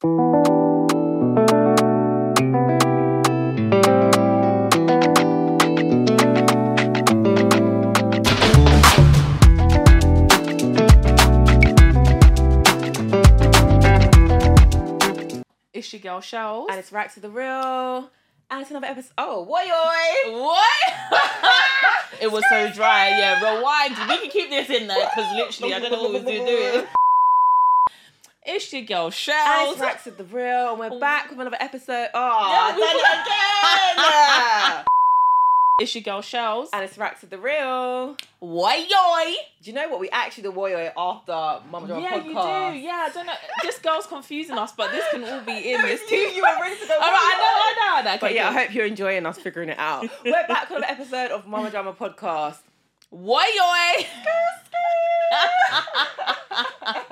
It's your girl Shells. And it's right to the real. And it's another episode. Oh, boy, oi. What? it was so dry. Yeah, rewind. We can keep this in there because literally I don't know what we're doing. It's your girl And Shells. it's right to the real. And we're oh. back with another episode. Oh, we- done it again. It's your girl Shells. and it's right to the real. Why yoy? Do you know what? We actually the boy oi after Mama John Yeah, podcast. you do. Yeah, I don't know. This girl's confusing us, but this can all be in this you, too. you were ready to go. All right, I know, I know, know. But Okay, yeah, I hope you're enjoying us figuring it out. We're back with an episode of Mama Drama Podcast. Why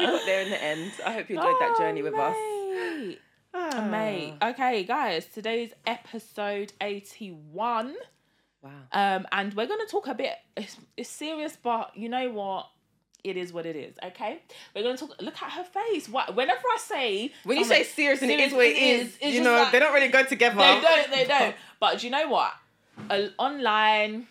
we got there in the end. I hope you enjoyed that journey with us. us. Ah. Mate, okay, guys, today's episode 81. Wow. Um, and we're gonna talk a bit. It's, it's serious, but you know what? It is what it is. Okay, we're gonna talk. Look at her face. What? Whenever I say When you say serious and it is what it is, is. You know, like- they don't really go together. they don't. They don't. But do you know what? Uh, online,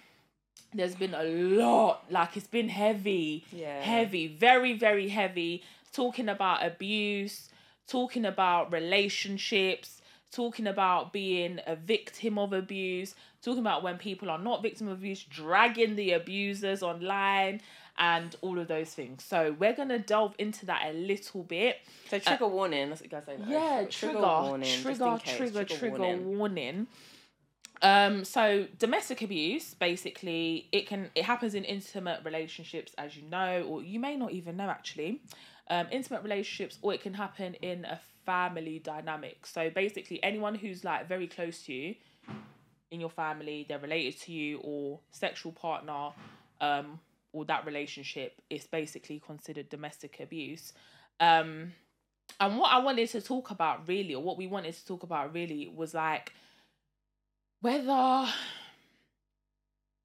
there's been a lot. Like it's been heavy. Yeah. Heavy. Very very heavy. Talking about abuse. Talking about relationships. Talking about being a victim of abuse. Talking about when people are not victim of abuse, dragging the abusers online. And all of those things. So we're gonna delve into that a little bit. So trigger warning. That's what you guys say. Yeah, trigger, warning. just trigger, case, trigger, trigger, warning. warning. Um, so domestic abuse, basically, it can it happens in intimate relationships, as you know, or you may not even know actually. Um, intimate relationships, or it can happen in a family dynamic. So basically, anyone who's like very close to you in your family, they're related to you, or sexual partner, um, or that relationship is basically considered domestic abuse. Um, and what I wanted to talk about really, or what we wanted to talk about really, was like whether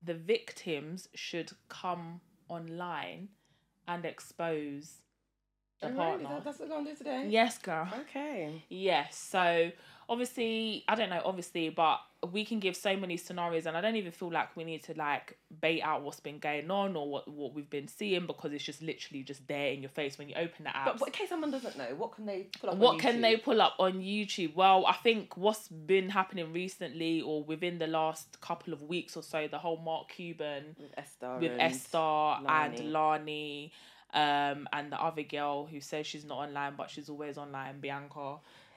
the victims should come online and expose the Oh, really? partner. That- That's what we're gonna do today. Yes, girl. Okay. Yes. So obviously, I don't know, obviously, but we can give so many scenarios, and I don't even feel like we need to like bait out what's been going on or what what we've been seeing because it's just literally just there in your face when you open the app. But, but in case someone doesn't know, what can they pull up? on what can they pull up on YouTube? Well, I think what's been happening recently or within the last couple of weeks or so, the whole Mark Cuban with Esther? with and Esther Lani. and Lani, um, and the other girl who says she's not online but she's always online, Bianca.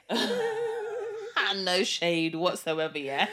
And no shade whatsoever, yeah.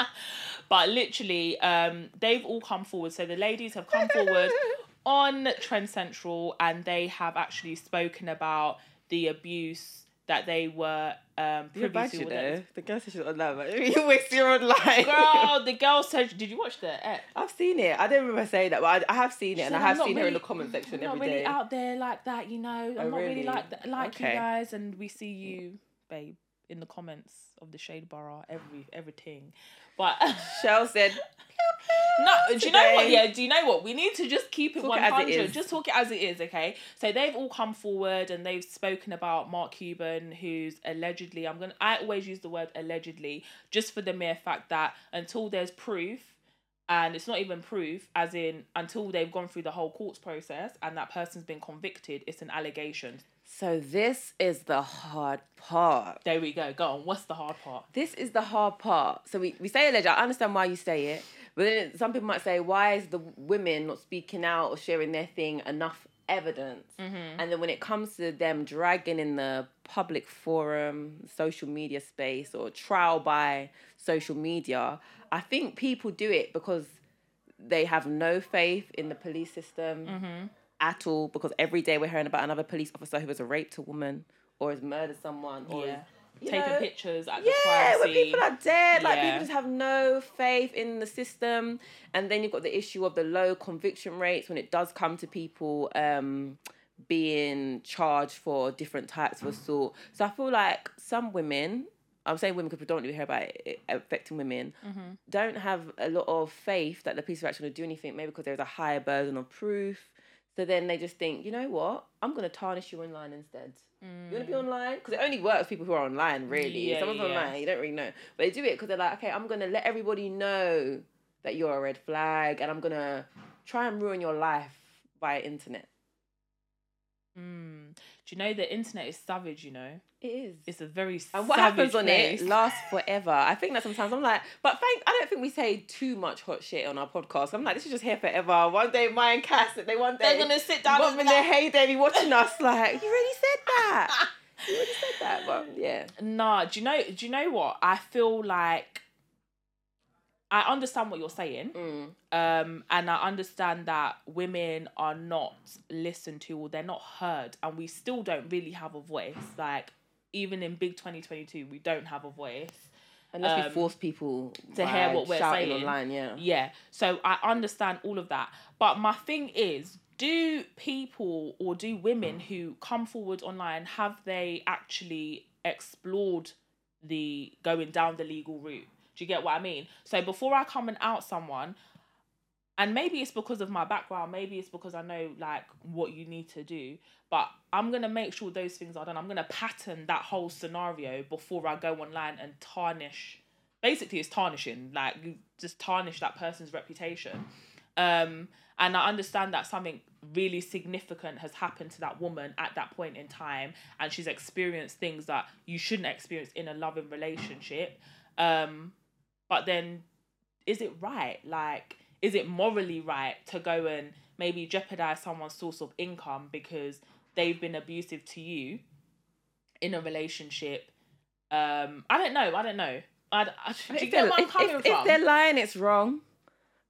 but literally, um, they've all come forward. So the ladies have come forward on Trend Central and they have actually spoken about the abuse that they were um privy bad, to. you know. The girl said she's online, but you waste your online. Girl, the girl said, "Did you watch the ep? I've seen it. I don't remember saying that, but I, I have seen it, She and I have "I'm not seen her in the comment section I'm every not day. really out there like that, you know. I'm Oh, not really really? like that, like you guys, and we see you, babe, in the comments of the Shade Bar, every everything. But Shell said, no, do you know what? Yeah, do you know what? We need to just keep it Talk one it it hundred. Just talk it as it is, okay? So they've all come forward and they've spoken about Mark Cuban, who's allegedly. I'm gonna. I always use the word allegedly, just for the mere fact that until there's proof and it's not even proof as in until they've gone through the whole courts process and that person's been convicted it's an allegation So this is the hard part. there we go go on what's the hard part This is the hard part. So we, we say alleged. I understand why you say it, but then some people might say, why is the women not speaking out or sharing their thing enough evidence? Mm-hmm. And then when it comes to them dragging in the public forum, social media space, or trial by social media, I think people do it because they have no faith in the police system mm-hmm. At all. Because every day we're hearing about another police officer who has raped a woman or has murdered someone or yeah taking know, pictures at the yeah, crime when people are dead, like Yeah. people just have no faith in the system, and then you've got the issue of the low conviction rates when it does come to people um, being charged for different types of assault. So I feel like some women, I'm saying women because predominantly hear about it affecting women, don't have a lot of faith that the police are actually going to do anything. Maybe because there's a higher burden of proof. So then they just think, you know what? I'm gonna tarnish you online instead. You wanna be Mm. online? Because it only works people who are online, really. Yeah, if someone's yeah. online, you don't really know. But they do it because they're like, okay, I'm gonna let everybody know that you're a red flag, and I'm gonna try and ruin your life via internet. Mm. Do you know the internet is savage? You know, It is. it's a very And what savage happens on place. it lasts forever. I think that sometimes I'm like, but thank, I don't think we say too much hot shit on our podcast. I'm like, this is just here forever. One day, my and Cass, they one day They're gonna sit down But and in be their like, heyday, be watching us like, you already said that. you already said that. But yeah, Nah, do you know? Do you know what? I feel like I understand what you're saying, mm. um, and I understand that women are not listened to or they're not heard, and we still don't really have a voice. Like even in big 2022, we don't have a voice. unless we Um, force people to hear what we're shouting saying. online. Yeah. Yeah. So I understand all of that. But my thing is, do people or do women who come forward online have they actually explored the going down the legal route? Do you get what I mean? So before I come and out someone, and maybe it's because of my background, maybe it's because I know like what you need to do, but I'm gonna make sure those things are done. I'm gonna pattern that whole scenario before I go online and tarnish. Basically, it's tarnishing. Like you just tarnish that person's reputation. Um, and I understand that something really significant has happened to that woman at that point in time, and she's experienced things that you shouldn't experience in a loving relationship. Um, but then, is it right? Like, is it morally right to go and maybe jeopardize someone's source of income because they've been abusive to you in a relationship? Um, I don't know. I don't know. I, I, If they're, if, if, from? if they're lying, it's wrong.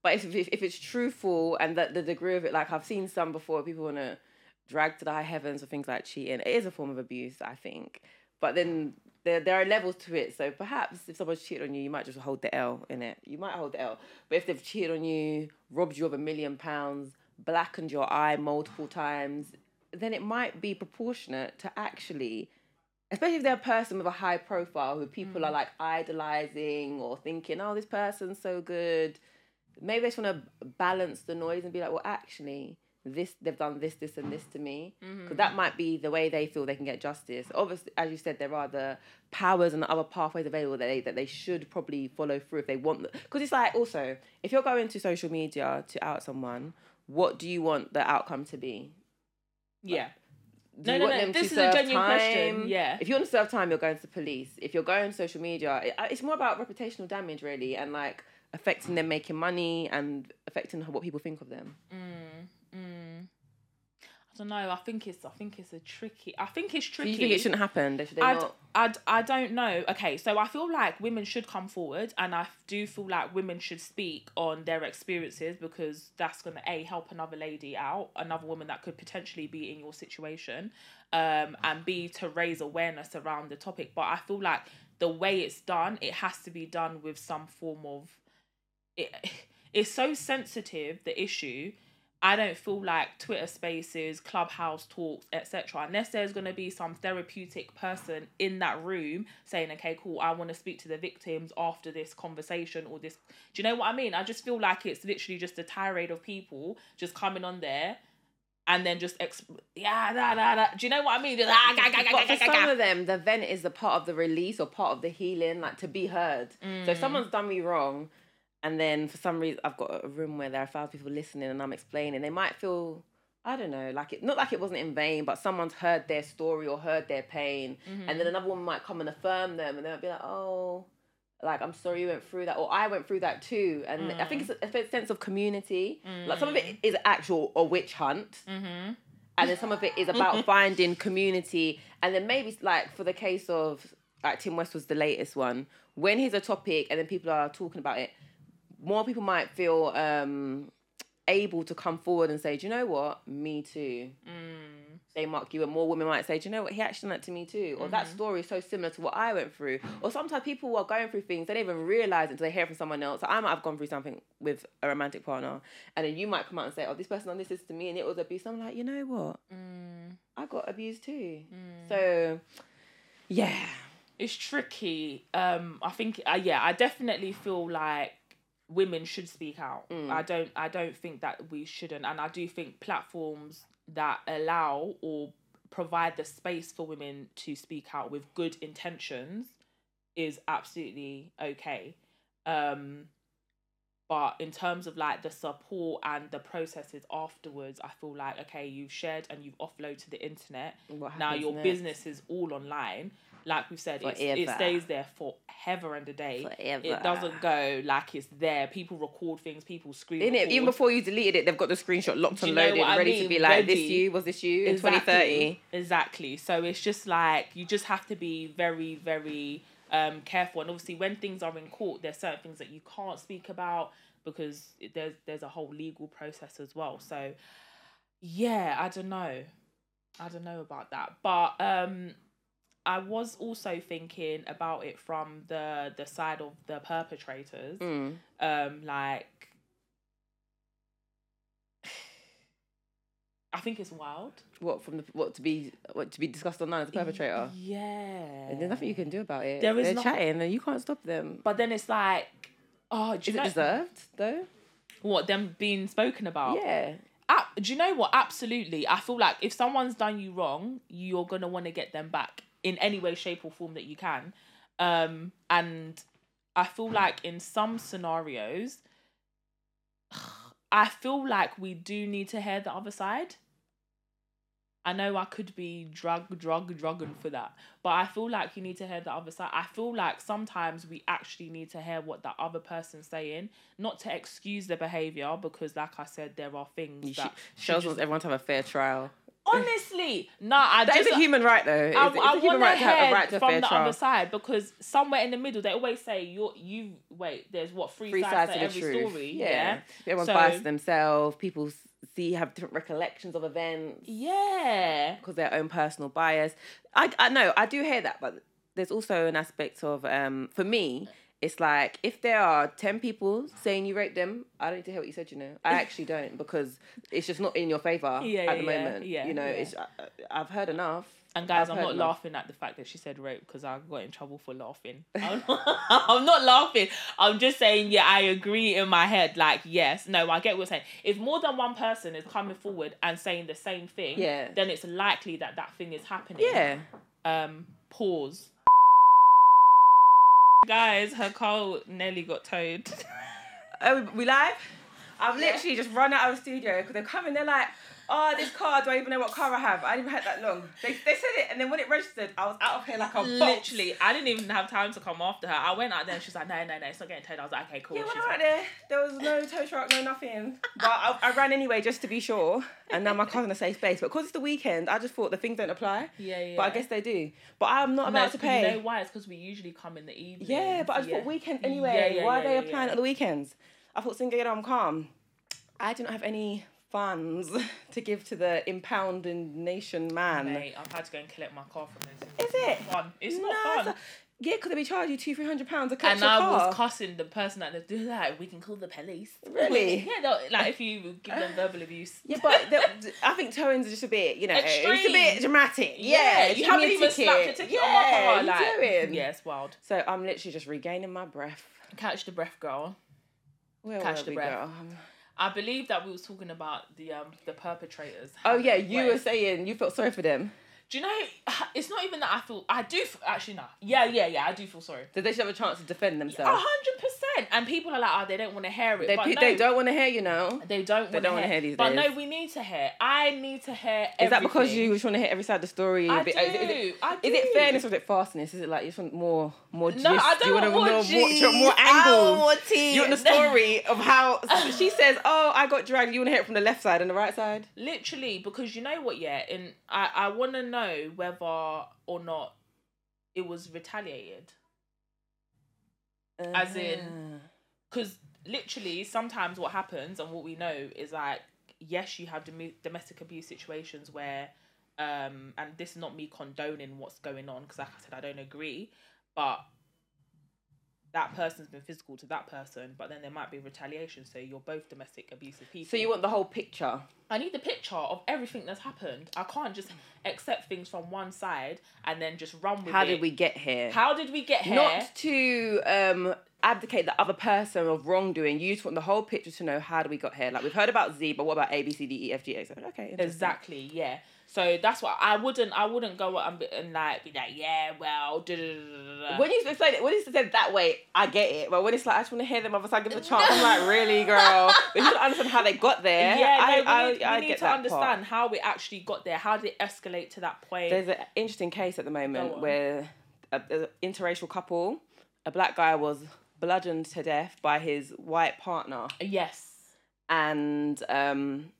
But if, if, if it's truthful and that the degree of it, like I've seen some before, people want to drag to the high heavens for things like cheating. It is a form of abuse, I think. But then there, there are levels to it. So perhaps if someone's cheated on you, you might just hold the L in it. You might hold the L. But if they've cheated on you, robbed you of a million pounds, blackened your eye multiple times, then it might be proportionate to actually especially if they're a person with a high profile who people are mm. like idolizing or thinking, oh, this person's so good. Maybe they just want to balance the noise and be like, well, actually, this they've done this, this, and this to me. Because that might be the way they feel they can get justice. Obviously, as you said, there are the powers and the other pathways available that they that they should probably follow through if they want. Because it's like also, if you're going to social media to out someone, what do you want the outcome to be? yeah. Do No, no, no, this is a genuine question, yeah. If you want to serve time, you're going to the police. If you're going to social media, it, uh, it's more about reputational damage, really, and like affecting them making money and affecting what people think of them. I don't know. I think it's. I think it's a tricky. I think it's Do tricky. you think it shouldn't happen? They should they I, d- not? I, I don't know. Okay, so I feel like women should come forward, and I do feel like women should speak on their experiences because that's gonna a help another lady out, another woman that could potentially be in your situation, um, and b to raise awareness around the topic. But I feel like the way it's done, it has to be done with some form of. It, it's so sensitive the issue I don't feel like Twitter spaces, clubhouse talks, etc. Unless there's gonna be some therapeutic person in that room saying, "Okay, cool, I want to speak to the victims after this conversation or this." Do you know what I mean? I just feel like it's literally just a tirade of people just coming on there, and then just exp- yeah, da, da, da. Do you know what I mean? Just, ah, ga, ga, ga, But for some of them, the vent is the part of the release or part of the healing, like to be heard. So Mm. if someone's done me wrong, and then for some reason I've got a room where there are five people listening and I'm explaining, they might feel, I don't know, like it not like it wasn't in vain, but someone's heard their story or heard their pain, and Mm-hmm. then another woman might come and affirm them, and they'll be like, oh. Like I'm sorry you went through that, or I went through that too, and I think it's a, a sense of community. Like some of it is actual a witch hunt, Mm-hmm. and then some of it is about finding community and then maybe like for the case of like tim west was the latest one when he's a topic and then people are talking about it more people might feel um able to come forward and say do you know what? Me too. Say mark you and more women might say do you know what? He actually done that to me too. Or that story is so similar to what i went through. Or sometimes people are going through things they don't even realize until they hear from someone else. So i might have gone through something with a romantic partner and then you might come out and say oh this person done this, this to me and it was abuse. I'm like you know what? I got abused too. So, yeah. it's tricky. Um, I think, uh, yeah, I definitely feel like women should speak out. I don't I don't think that we shouldn't and I do think platforms that allow or provide the space for women to speak out with good intentions is absolutely okay. Um but in terms of like the support and the processes afterwards, I feel like okay, you've shared and you've offloaded to the internet. Now your next? business is all online. Like we've said, it's, it stays there forever and a day. Forever. It doesn't go like it's there. People record things. People screen. In it, even before you deleted it, they've got the screenshot locked and loaded, ready to be like, "This you was this you in twenty thirty. Exactly. So it's just like you just have to be very, very um, careful. And obviously, when things are in court, there's certain things that you can't speak about because there's there's a whole legal process as well. So yeah, I don't know. I don't know about that, but um, I was also thinking about it from the the side of the perpetrators. Mm. Um, like I think it's wild. What from the what to be what to be discussed online as a perpetrator? Yeah. And there's nothing you can do about it. There is They're not- chatting and you can't stop them. But then it's like, oh, do Is you it deserved though? what them being spoken about? Yeah. Do you know what? Absolutely. I feel like if someone's done you wrong, you're gonna want to get them back in any way, shape, or form that you can. Um, and I feel like in some scenarios, I feel like we do need to hear the other side. I know I could be drug, drug, drugging for that, but I feel like you need to hear the other side. I feel like sometimes we actually need to hear what the other person's saying, not to excuse the behavior, because, like I said, there are things You that sh- Shells wants everyone to have a fair trial. Honestly, no, I That is just a human right though. It's, I, it's I a want right to have a right to a from the trial. other side because somewhere in the middle they always say you you wait. There's what three, Three sides, sides to every truth. story. Yeah. Yeah, Everyone's So- biased themselves. People see have different recollections of events yeah. because their own personal bias. I I know I do hear that, but there's also an aspect of um for me. It's like if there are ten people saying you raped them, I don't need to hear what you said. You know, I actually don't because it's just not in your favor Yeah, at the yeah, moment. yeah, you know, yeah. it's I, I've heard enough. And guys, I've I'm not enough. laughing at the fact that she said rape because I got in trouble for laughing. I'm not, I'm not laughing. I'm just saying, yeah, I agree in my head. Like, yes, no, I get what you're saying. If more than one person is coming forward and saying the same thing, Yeah. then it's likely that that thing is happening. Yeah, Um, pause. Guys, her car nearly got towed. Oh, we live? I've literally just run out of the studio because they're coming. They're like, "Oh, this car. Do I even know what car I have? I didn't even had that long." They, they said it, and then when it registered, I was out of here like a box. Literally, I didn't even have time to come after her. I went out there and she's like, no, no, no, it's not getting towed. I was like, okay, cool. Yeah, when I went there, there was no tow truck, no nothing. But I, I ran anyway just to be sure, and now my car's in a safe space. But because it's the weekend, I just thought the things don't apply. yeah, yeah. But I guess they do. But I'm not No, about to it's 'cause pay. You know why? It's because we usually come in the evening. Yeah, but I just yeah. thought weekend anyway. Yeah, yeah, Why are they applying at the weekends? I thought single I'm calm. I do not have any funds to give to the impounding nation man. Mate, I've had to go and collect my car from this. Is it? fun? It's No, not it's fun. Yeah, because they be charging you two, three hundred pounds to car. And I car. was cussing the person that do that. We can call the police. Really? yeah, no, like if you give them verbal abuse. yeah, but I think towing's are just a bit, you know, it's a bit dramatic. Yeah, Yeah, you haven't a even slapped a ticket. ticket yeah, on my car. you Like, doing? yeah, it's wild. So I'm literally just regaining my breath. Catch the breath, girl. Where Catch the breath. I believe that we was talking about the um the perpetrators. Oh yeah, you Wait. were saying you felt sorry for them. Do you know? It's not even that I feel. I do actually no. Yeah, yeah, yeah. I do feel sorry. Did they should have a chance to defend A themselves? hundred percent. And people are like, oh, they don't want to hear it. They, but pe- no, they don't want to hear, you know. They don't. They don't wanna hear. hear these But days. no, we need to hear. I need to hear. Is that because you just want to hit every side of the story? I bit- do. Is, it- is it, I is it fairness or is it fastness? Is it like you just want more, more gist? No, I Do you don't wanna want more more, do you want Gs. more want angles? more tea. You want the story of how she says, "Oh, I got dragged." You want to hear it from the left side and the right side? Literally, because you know what? Yeah, and I I want to know whether or not it was retaliated. As in-. Because literally, sometimes what happens and what we know is like, yes, you have dom- domestic abuse situations where, um, and this is not me condoning what's going on because, like I said, I don't agree, but that person's been physical to that person, but then there might be retaliation. So you're both domestic abusive people. So you want the whole picture? I need the picture of everything that's happened. I can't just accept things from one side and then just run with How it. did we get here? How did we get here? Not to um, abdicate the other person of wrongdoing. You just want the whole picture to know how do we got here. Like we've heard about Z, but what about A, B, C, D, E, F, G, H? Okay. Exactly. Yeah. So that's what I wouldn't. I wouldn't go and, be, and like be like, yeah, well, da, da, da. When you explain it, when it's said that way, I get it. But when it's like I just want to hear them other side give it a chance, I'm like, really, girl? But you don't understand how they got there. yeah, I, no, we I, need, I we need to understand part. how we actually got there. How did it escalate to that point? There's an interesting case at the moment where a, an interracial couple, a black guy was bludgeoned to death by his white partner, yes. and um,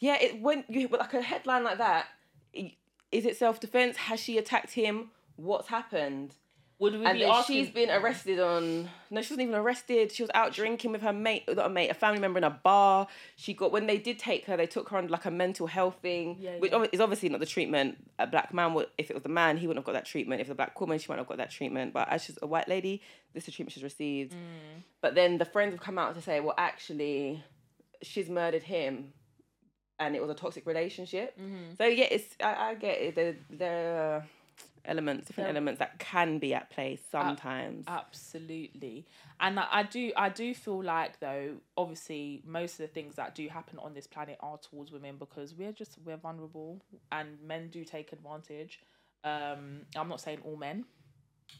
yeah, it when you like a headline like that, is it self defense? Has she attacked him? What's happened? Would we and be asking? she's been arrested on no she wasn't even arrested she was out drinking with her mate not a mate a family member in a bar she got when they did take her they took her on like a mental health thing Yeah, which yeah. is obviously not the treatment a black man would if it was the man he wouldn't have got that treatment if it was a black woman she might not have got that treatment but as she's a white lady this is the treatment she's received Mm. but then the friends have come out to say well actually she's murdered him and it was a toxic relationship Mm-hmm. so yeah it's i, I get it there are elements different There- elements that can be at play sometimes Absolutely. And I, I do I do feel like though, obviously most of the things that do happen on this planet are towards women because we're just we're vulnerable and men do take advantage. Um I'm not saying all men.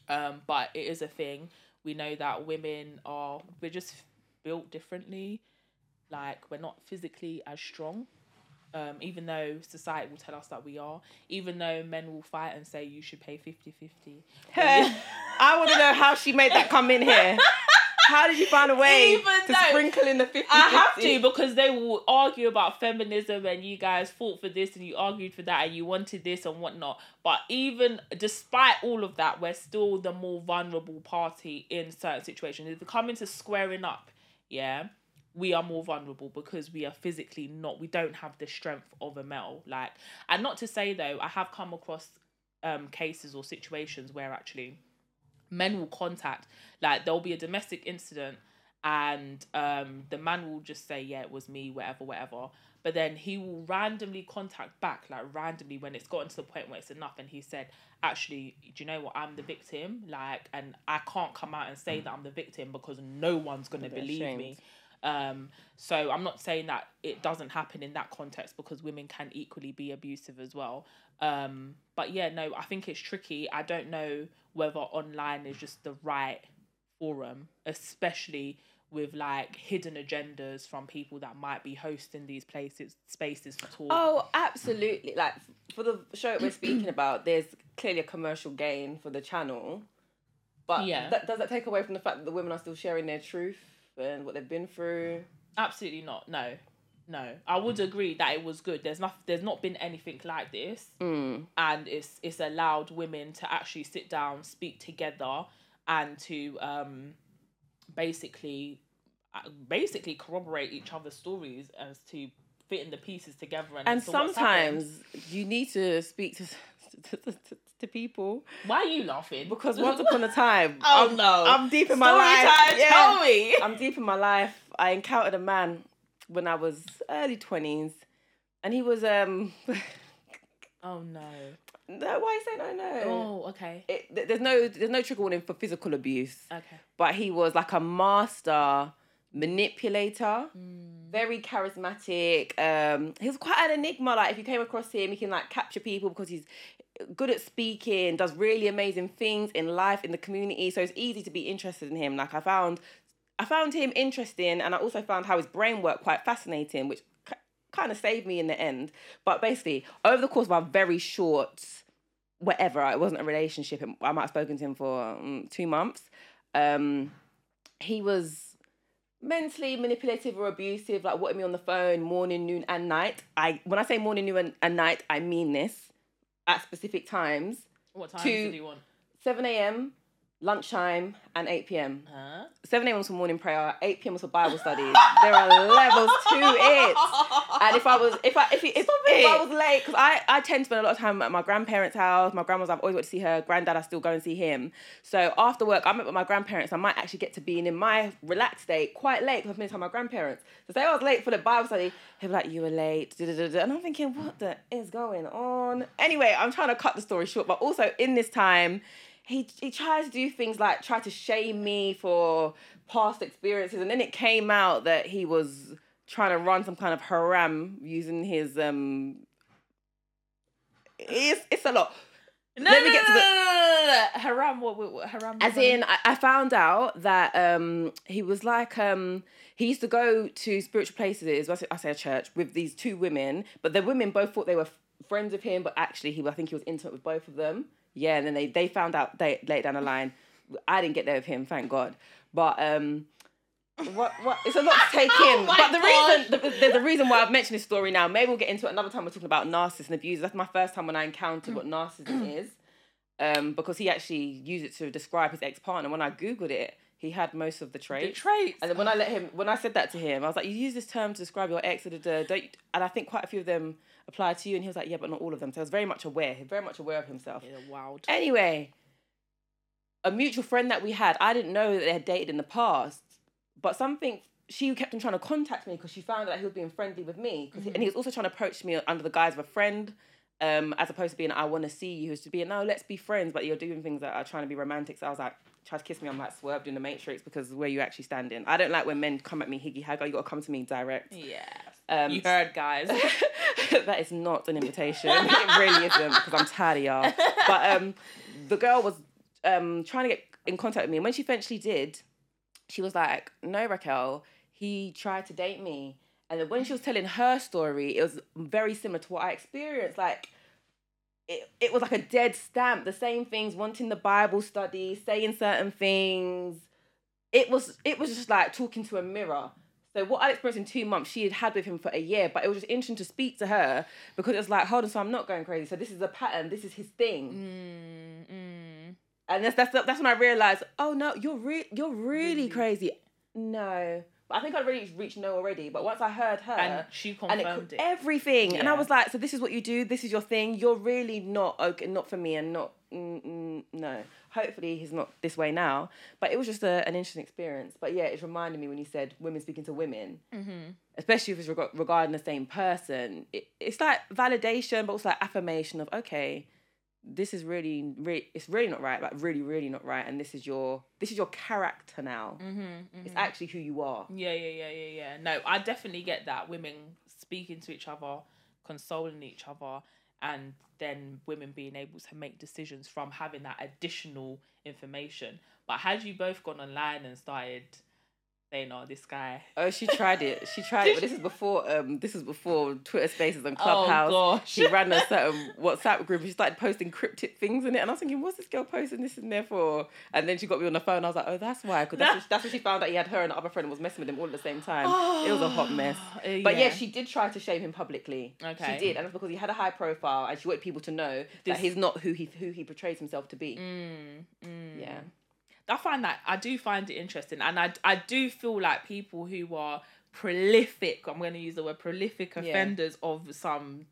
Um, but it is a thing. We know that women are we're just built differently. Like we're not physically as strong. Um, even though society will tell us that we are, even though men will fight and say you should pay 50 50. I want to know how she made that come in here. How did you find a way Even to sprinkle in the 50 I have to because they will argue about feminism and you guys fought for this and you argued for that and you wanted this and whatnot. But even despite all of that, we're still the more vulnerable party in certain situations. If it come into squaring up, yeah, we are more vulnerable because we are physically not. We don't have the strength of a male. Like, and not to say though, I have come across um cases or situations where actually men will contact like there'll be a domestic incident and um the man will just say yeah it was me whatever whatever but then he will randomly contact back like randomly when it's gotten to the point where it's enough and he said actually do you know what i'm the victim like and i can't come out and say that i'm the victim because no one's going to believe ashamed. me um so i'm not saying that it doesn't happen in that context because women can equally be abusive as well um but yeah no i think it's tricky i don't know whether online is just the right forum especially with like hidden agendas from people that might be hosting these places spaces for talk Oh, absolutely. Like, for the show that we're speaking about, there's clearly a commercial gain for the channel. But Yeah. that, does that take away from the fact that the women are still sharing their truth and what they've been through? absolutely not no no i would agree that it was good there's not there's not been anything like this Mm. and it's it's allowed women to actually sit down speak together and to um basically uh, basically corroborate each other's stories as to fitting the pieces together and, And as to what's happened. sometimes you need to speak to, to, to, to, people why are you laughing because once upon a time, oh I'm, no I'm deep in my life. time, Yeah. tell me I'm deep in my life. I encountered a man when I was early twenties, and he was um. oh no no, why you say no, no? oh okay It, there's no there's no trigger warning for physical abuse, okay but he was like a master manipulator, Mm. very charismatic. Um, he was quite an enigma. Like if you came across him, he can like capture people because he's good at speaking, does really amazing things in life in the community. So it's easy to be interested in him. Like I found, I found him interesting, and I also found how his brain worked quite fascinating, which k- kind of saved me in the end. But basically, over the course of a very short, whatever, it wasn't a relationship. I might have spoken to him for um, two months. Um, he was mentally manipulative or abusive, like wanting me on the phone morning, noon, and night. I when I say morning, noon, and, and night, I mean this at specific times. what time To- did you want 7 a.m., lunchtime, and 8 p.m. Huh? 7 a.m. was for morning prayer, 8 p.m. was for Bible studies. there are levels to it. And if I was if I if, if, if, I was late, because I, I tend to spend a lot of time at my grandparents' house. My grandma's I've always wanted to see her. Granddad, I still go and see him. So after work, I'm with my grandparents. I might actually get to being in my relaxed state quite late because I've been to my grandparents. So say I was late for the Bible study, he'll be like, "You were late," and I'm thinking, "What the is going on?" Anyway, I'm trying to cut the story short, but also in this time. He, he tries to do things like try to shame me for past experiences, and then it came out that he was trying to run some kind of haram using his um. It's it's a lot. No, Let no, me get no, to the- no. Haram. What? what, what haram? As in, I, I found out that um he was like um he used to go to spiritual places. I say, I say a church with these two women, but the women both thought they were friends of him, but actually he I think he was intimate with both of them. Yeah, and then they they found out they later down the line. I didn't get there with him, thank God. But um. What what it's a lot to take in. my but the gosh. reason the, there's a reason why I've mentioned this story now. Maybe we'll get into it another time we're talking about narcissists and abusers. That's my first time when I encountered what narcissism is. Um, because he actually used it to describe his ex partner. When I Googled it, he had most of the The traits. traits. And then when I let him, when I said that to him, I was like, "You use this term to describe your ex, da, da, don't you? And I think quite a few of them apply to you." And he was like, "Yeah, but not all of them." So I was very much aware, very much aware of himself. Yeah, wild. Anyway, a mutual friend that we had, I didn't know that they had dated in the past, but something she kept on trying to contact me because she found out that he was being friendly with me, he- and he mm-hmm. was also trying to approach me under the guise of a friend. Um, as opposed to being, I want to see you, is to be, no, let's be friends, but you're doing things that are trying to be romantic. So I was like, try to kiss me, I'm like swerved in the matrix because where you actually standing. I don't like when men come at me higgy haggy. You got to come to me direct. Yeah. Um, you heard, guys. that is not an invitation. it really isn't because I'm tired of y'all. But um, the girl was um trying to get in contact with me, and when she eventually did, she was like, "No, Raquel, he tried to date me." And then when she was telling her story, it was very similar to what I experienced. Like, it, it was like a dead stamp. The same things, wanting the Bible study, saying certain things. It was it was just like talking to a mirror. So what I experienced in two months, she had had with him for a year, but it was just interesting to speak to her because it was like, hold on, so I'm not going crazy. So this is a pattern. This is his thing, mm, mm. and that's that's that's when I realized, oh no, you're re- you're really Really? crazy. No, I think I'd already reached no already. But once I heard her, And she and confirmed it, it. everything, and I was like, so this is what you do. This is your thing. You're really not okay, not for me, and not mm, mm, no. Hopefully, he's not this way now. But it was just a, an interesting experience. But yeah, it's reminded me when you said women speaking to women, Mm-hmm. especially if it's reg- regarding the same person. It, it's like validation, but also like affirmation of okay, this is really, really, it's really not right. Like really, really not right. And this is your, this is your character now. Mm-hmm. It's actually who you are. Yeah, yeah, yeah, yeah, yeah. No, I definitely get that. Women speaking to each other, consoling each other, and then women being able to make decisions from having that additional information. But had you both gone online and started saying, know this guy," Oh, she tried it. She tried it, but this is before um this is before Twitter Spaces and Clubhouse. Oh, Clubhouse. gosh. She ran a certain WhatsApp group and she started posting cryptic things in it, and I was thinking, what's this girl posting this in there for? And then she got me on the phone. I was like, oh, that's why, because that's, that's when she found out he had her and the other friend was messing with him all at the same time. it was a hot mess. Uh, But yeah. she did try to shame him publicly. Okay. She did, and that's because he had a high profile, and she wanted people to know This- that he's not who he who he portrays himself to be. Mm, mm. Yeah. I find that I do find it interesting, and I I do feel like people who are prolific. I'm going to use the word prolific Yeah. offenders of some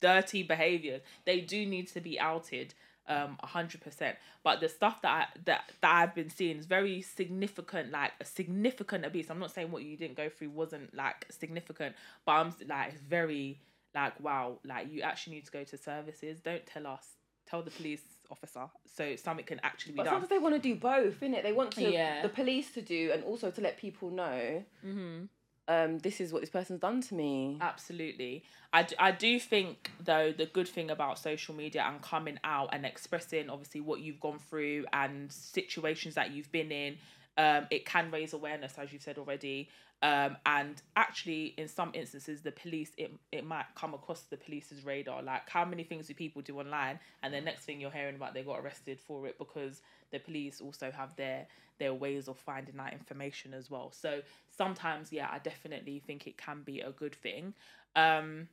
dirty behaviors. They do need to be outed. Um, a hundred percent. But the stuff that I, that that I've been seeing is very significant, like a significant abuse. I'm not saying what you didn't go through wasn't like significant, but I'm like it's very like wow, like you actually need to go to services. Don't tell us. Tell the police officer so something can actually be But done. sometimes they want to do both, innit? They want to Yeah. the police to do and also to let people know Mm-hmm. um, this is what this person's done to me. Absolutely. I, d- I do think, though, the good thing about social media and coming out and expressing, obviously, what you've gone through and situations that you've been in, um, it can raise awareness, as you've said already. Um, and actually, in some instances, the police, it, it might come across the police's radar. Like, how many things do people do online? And the next thing you're hearing about, they got arrested for it because the police also have their their ways of finding that information as well. So sometimes, yeah, I definitely think it can be a good thing. Um,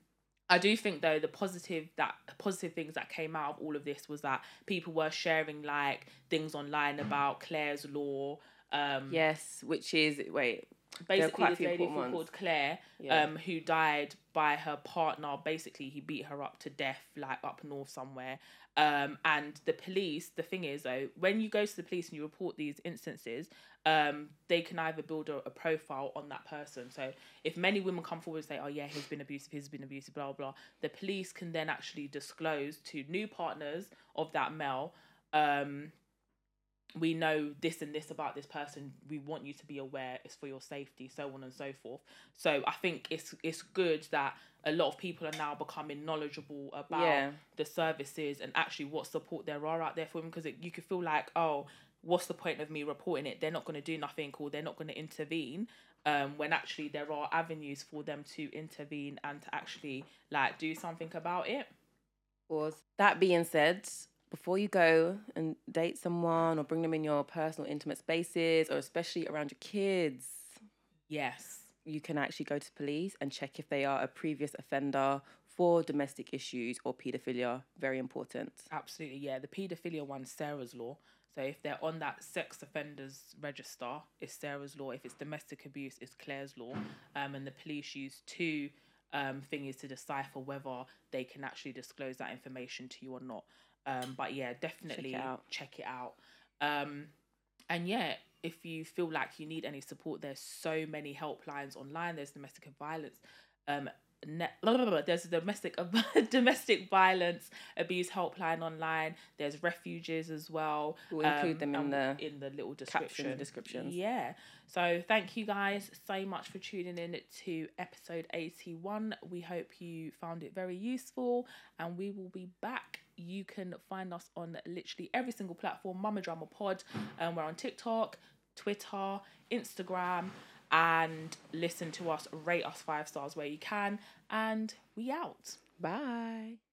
I do think though the positive that positive things that came out of all of this was that people were sharing like things online about Clare's law. Um, Yes, which is wait. Basically a this lady called Clare, Yeah. um, who died by her partner. Basically, he beat her up to death, like up north somewhere. Um, and the police. The thing is, though, when you go to the police and you report these instances, um, they can either build a, a profile on that person. So if many women come forward and say, "Oh yeah, he's been abusive, he's been abusive," blah blah, the police can then actually disclose to new partners of that male. Um, we know this and this about this person. We want you to be aware. It's for your safety so on and so forth. So i think it's it's good that a lot of people are now becoming knowledgeable about Yeah. the services and actually what support there are out there for them because you could feel like oh what's the point of me reporting it? They're not going to do nothing or they're not going to intervene um, when actually there are avenues for them to intervene and to actually like do something about it. Pause. That being said, before you go and date someone or bring them in your personal, intimate spaces, or especially around your kids, yes you can actually go to police and check if they are a previous offender for domestic issues or paedophilia. Very important. Absolutely, yeah. The paedophilia one, Sarah's law. So if they're on that sex offenders register, it's Sarah's law. If it's domestic abuse, it's Clare's law. Um, and the police use two um thingies to decipher whether they can actually disclose that information to you or not. Um, but yeah, definitely out. check it out. Um, and yeah, if you feel like you need any support, there's so many helplines online. There's domestic violence. Um, ne- blah, blah, blah, blah. there's a domestic domestic violence abuse helpline online. There's refuges as well. We'll include um, them in the in the little description. descriptions. Yeah. So thank you guys so much for tuning in to episode eighty one. We hope you found it very useful, and we will be back. You can find us on literally every single platform. Mama Drama Pod, and we're on TikTok, Twitter, Instagram, and listen to us. Rate us five stars where you can, and we out. bye.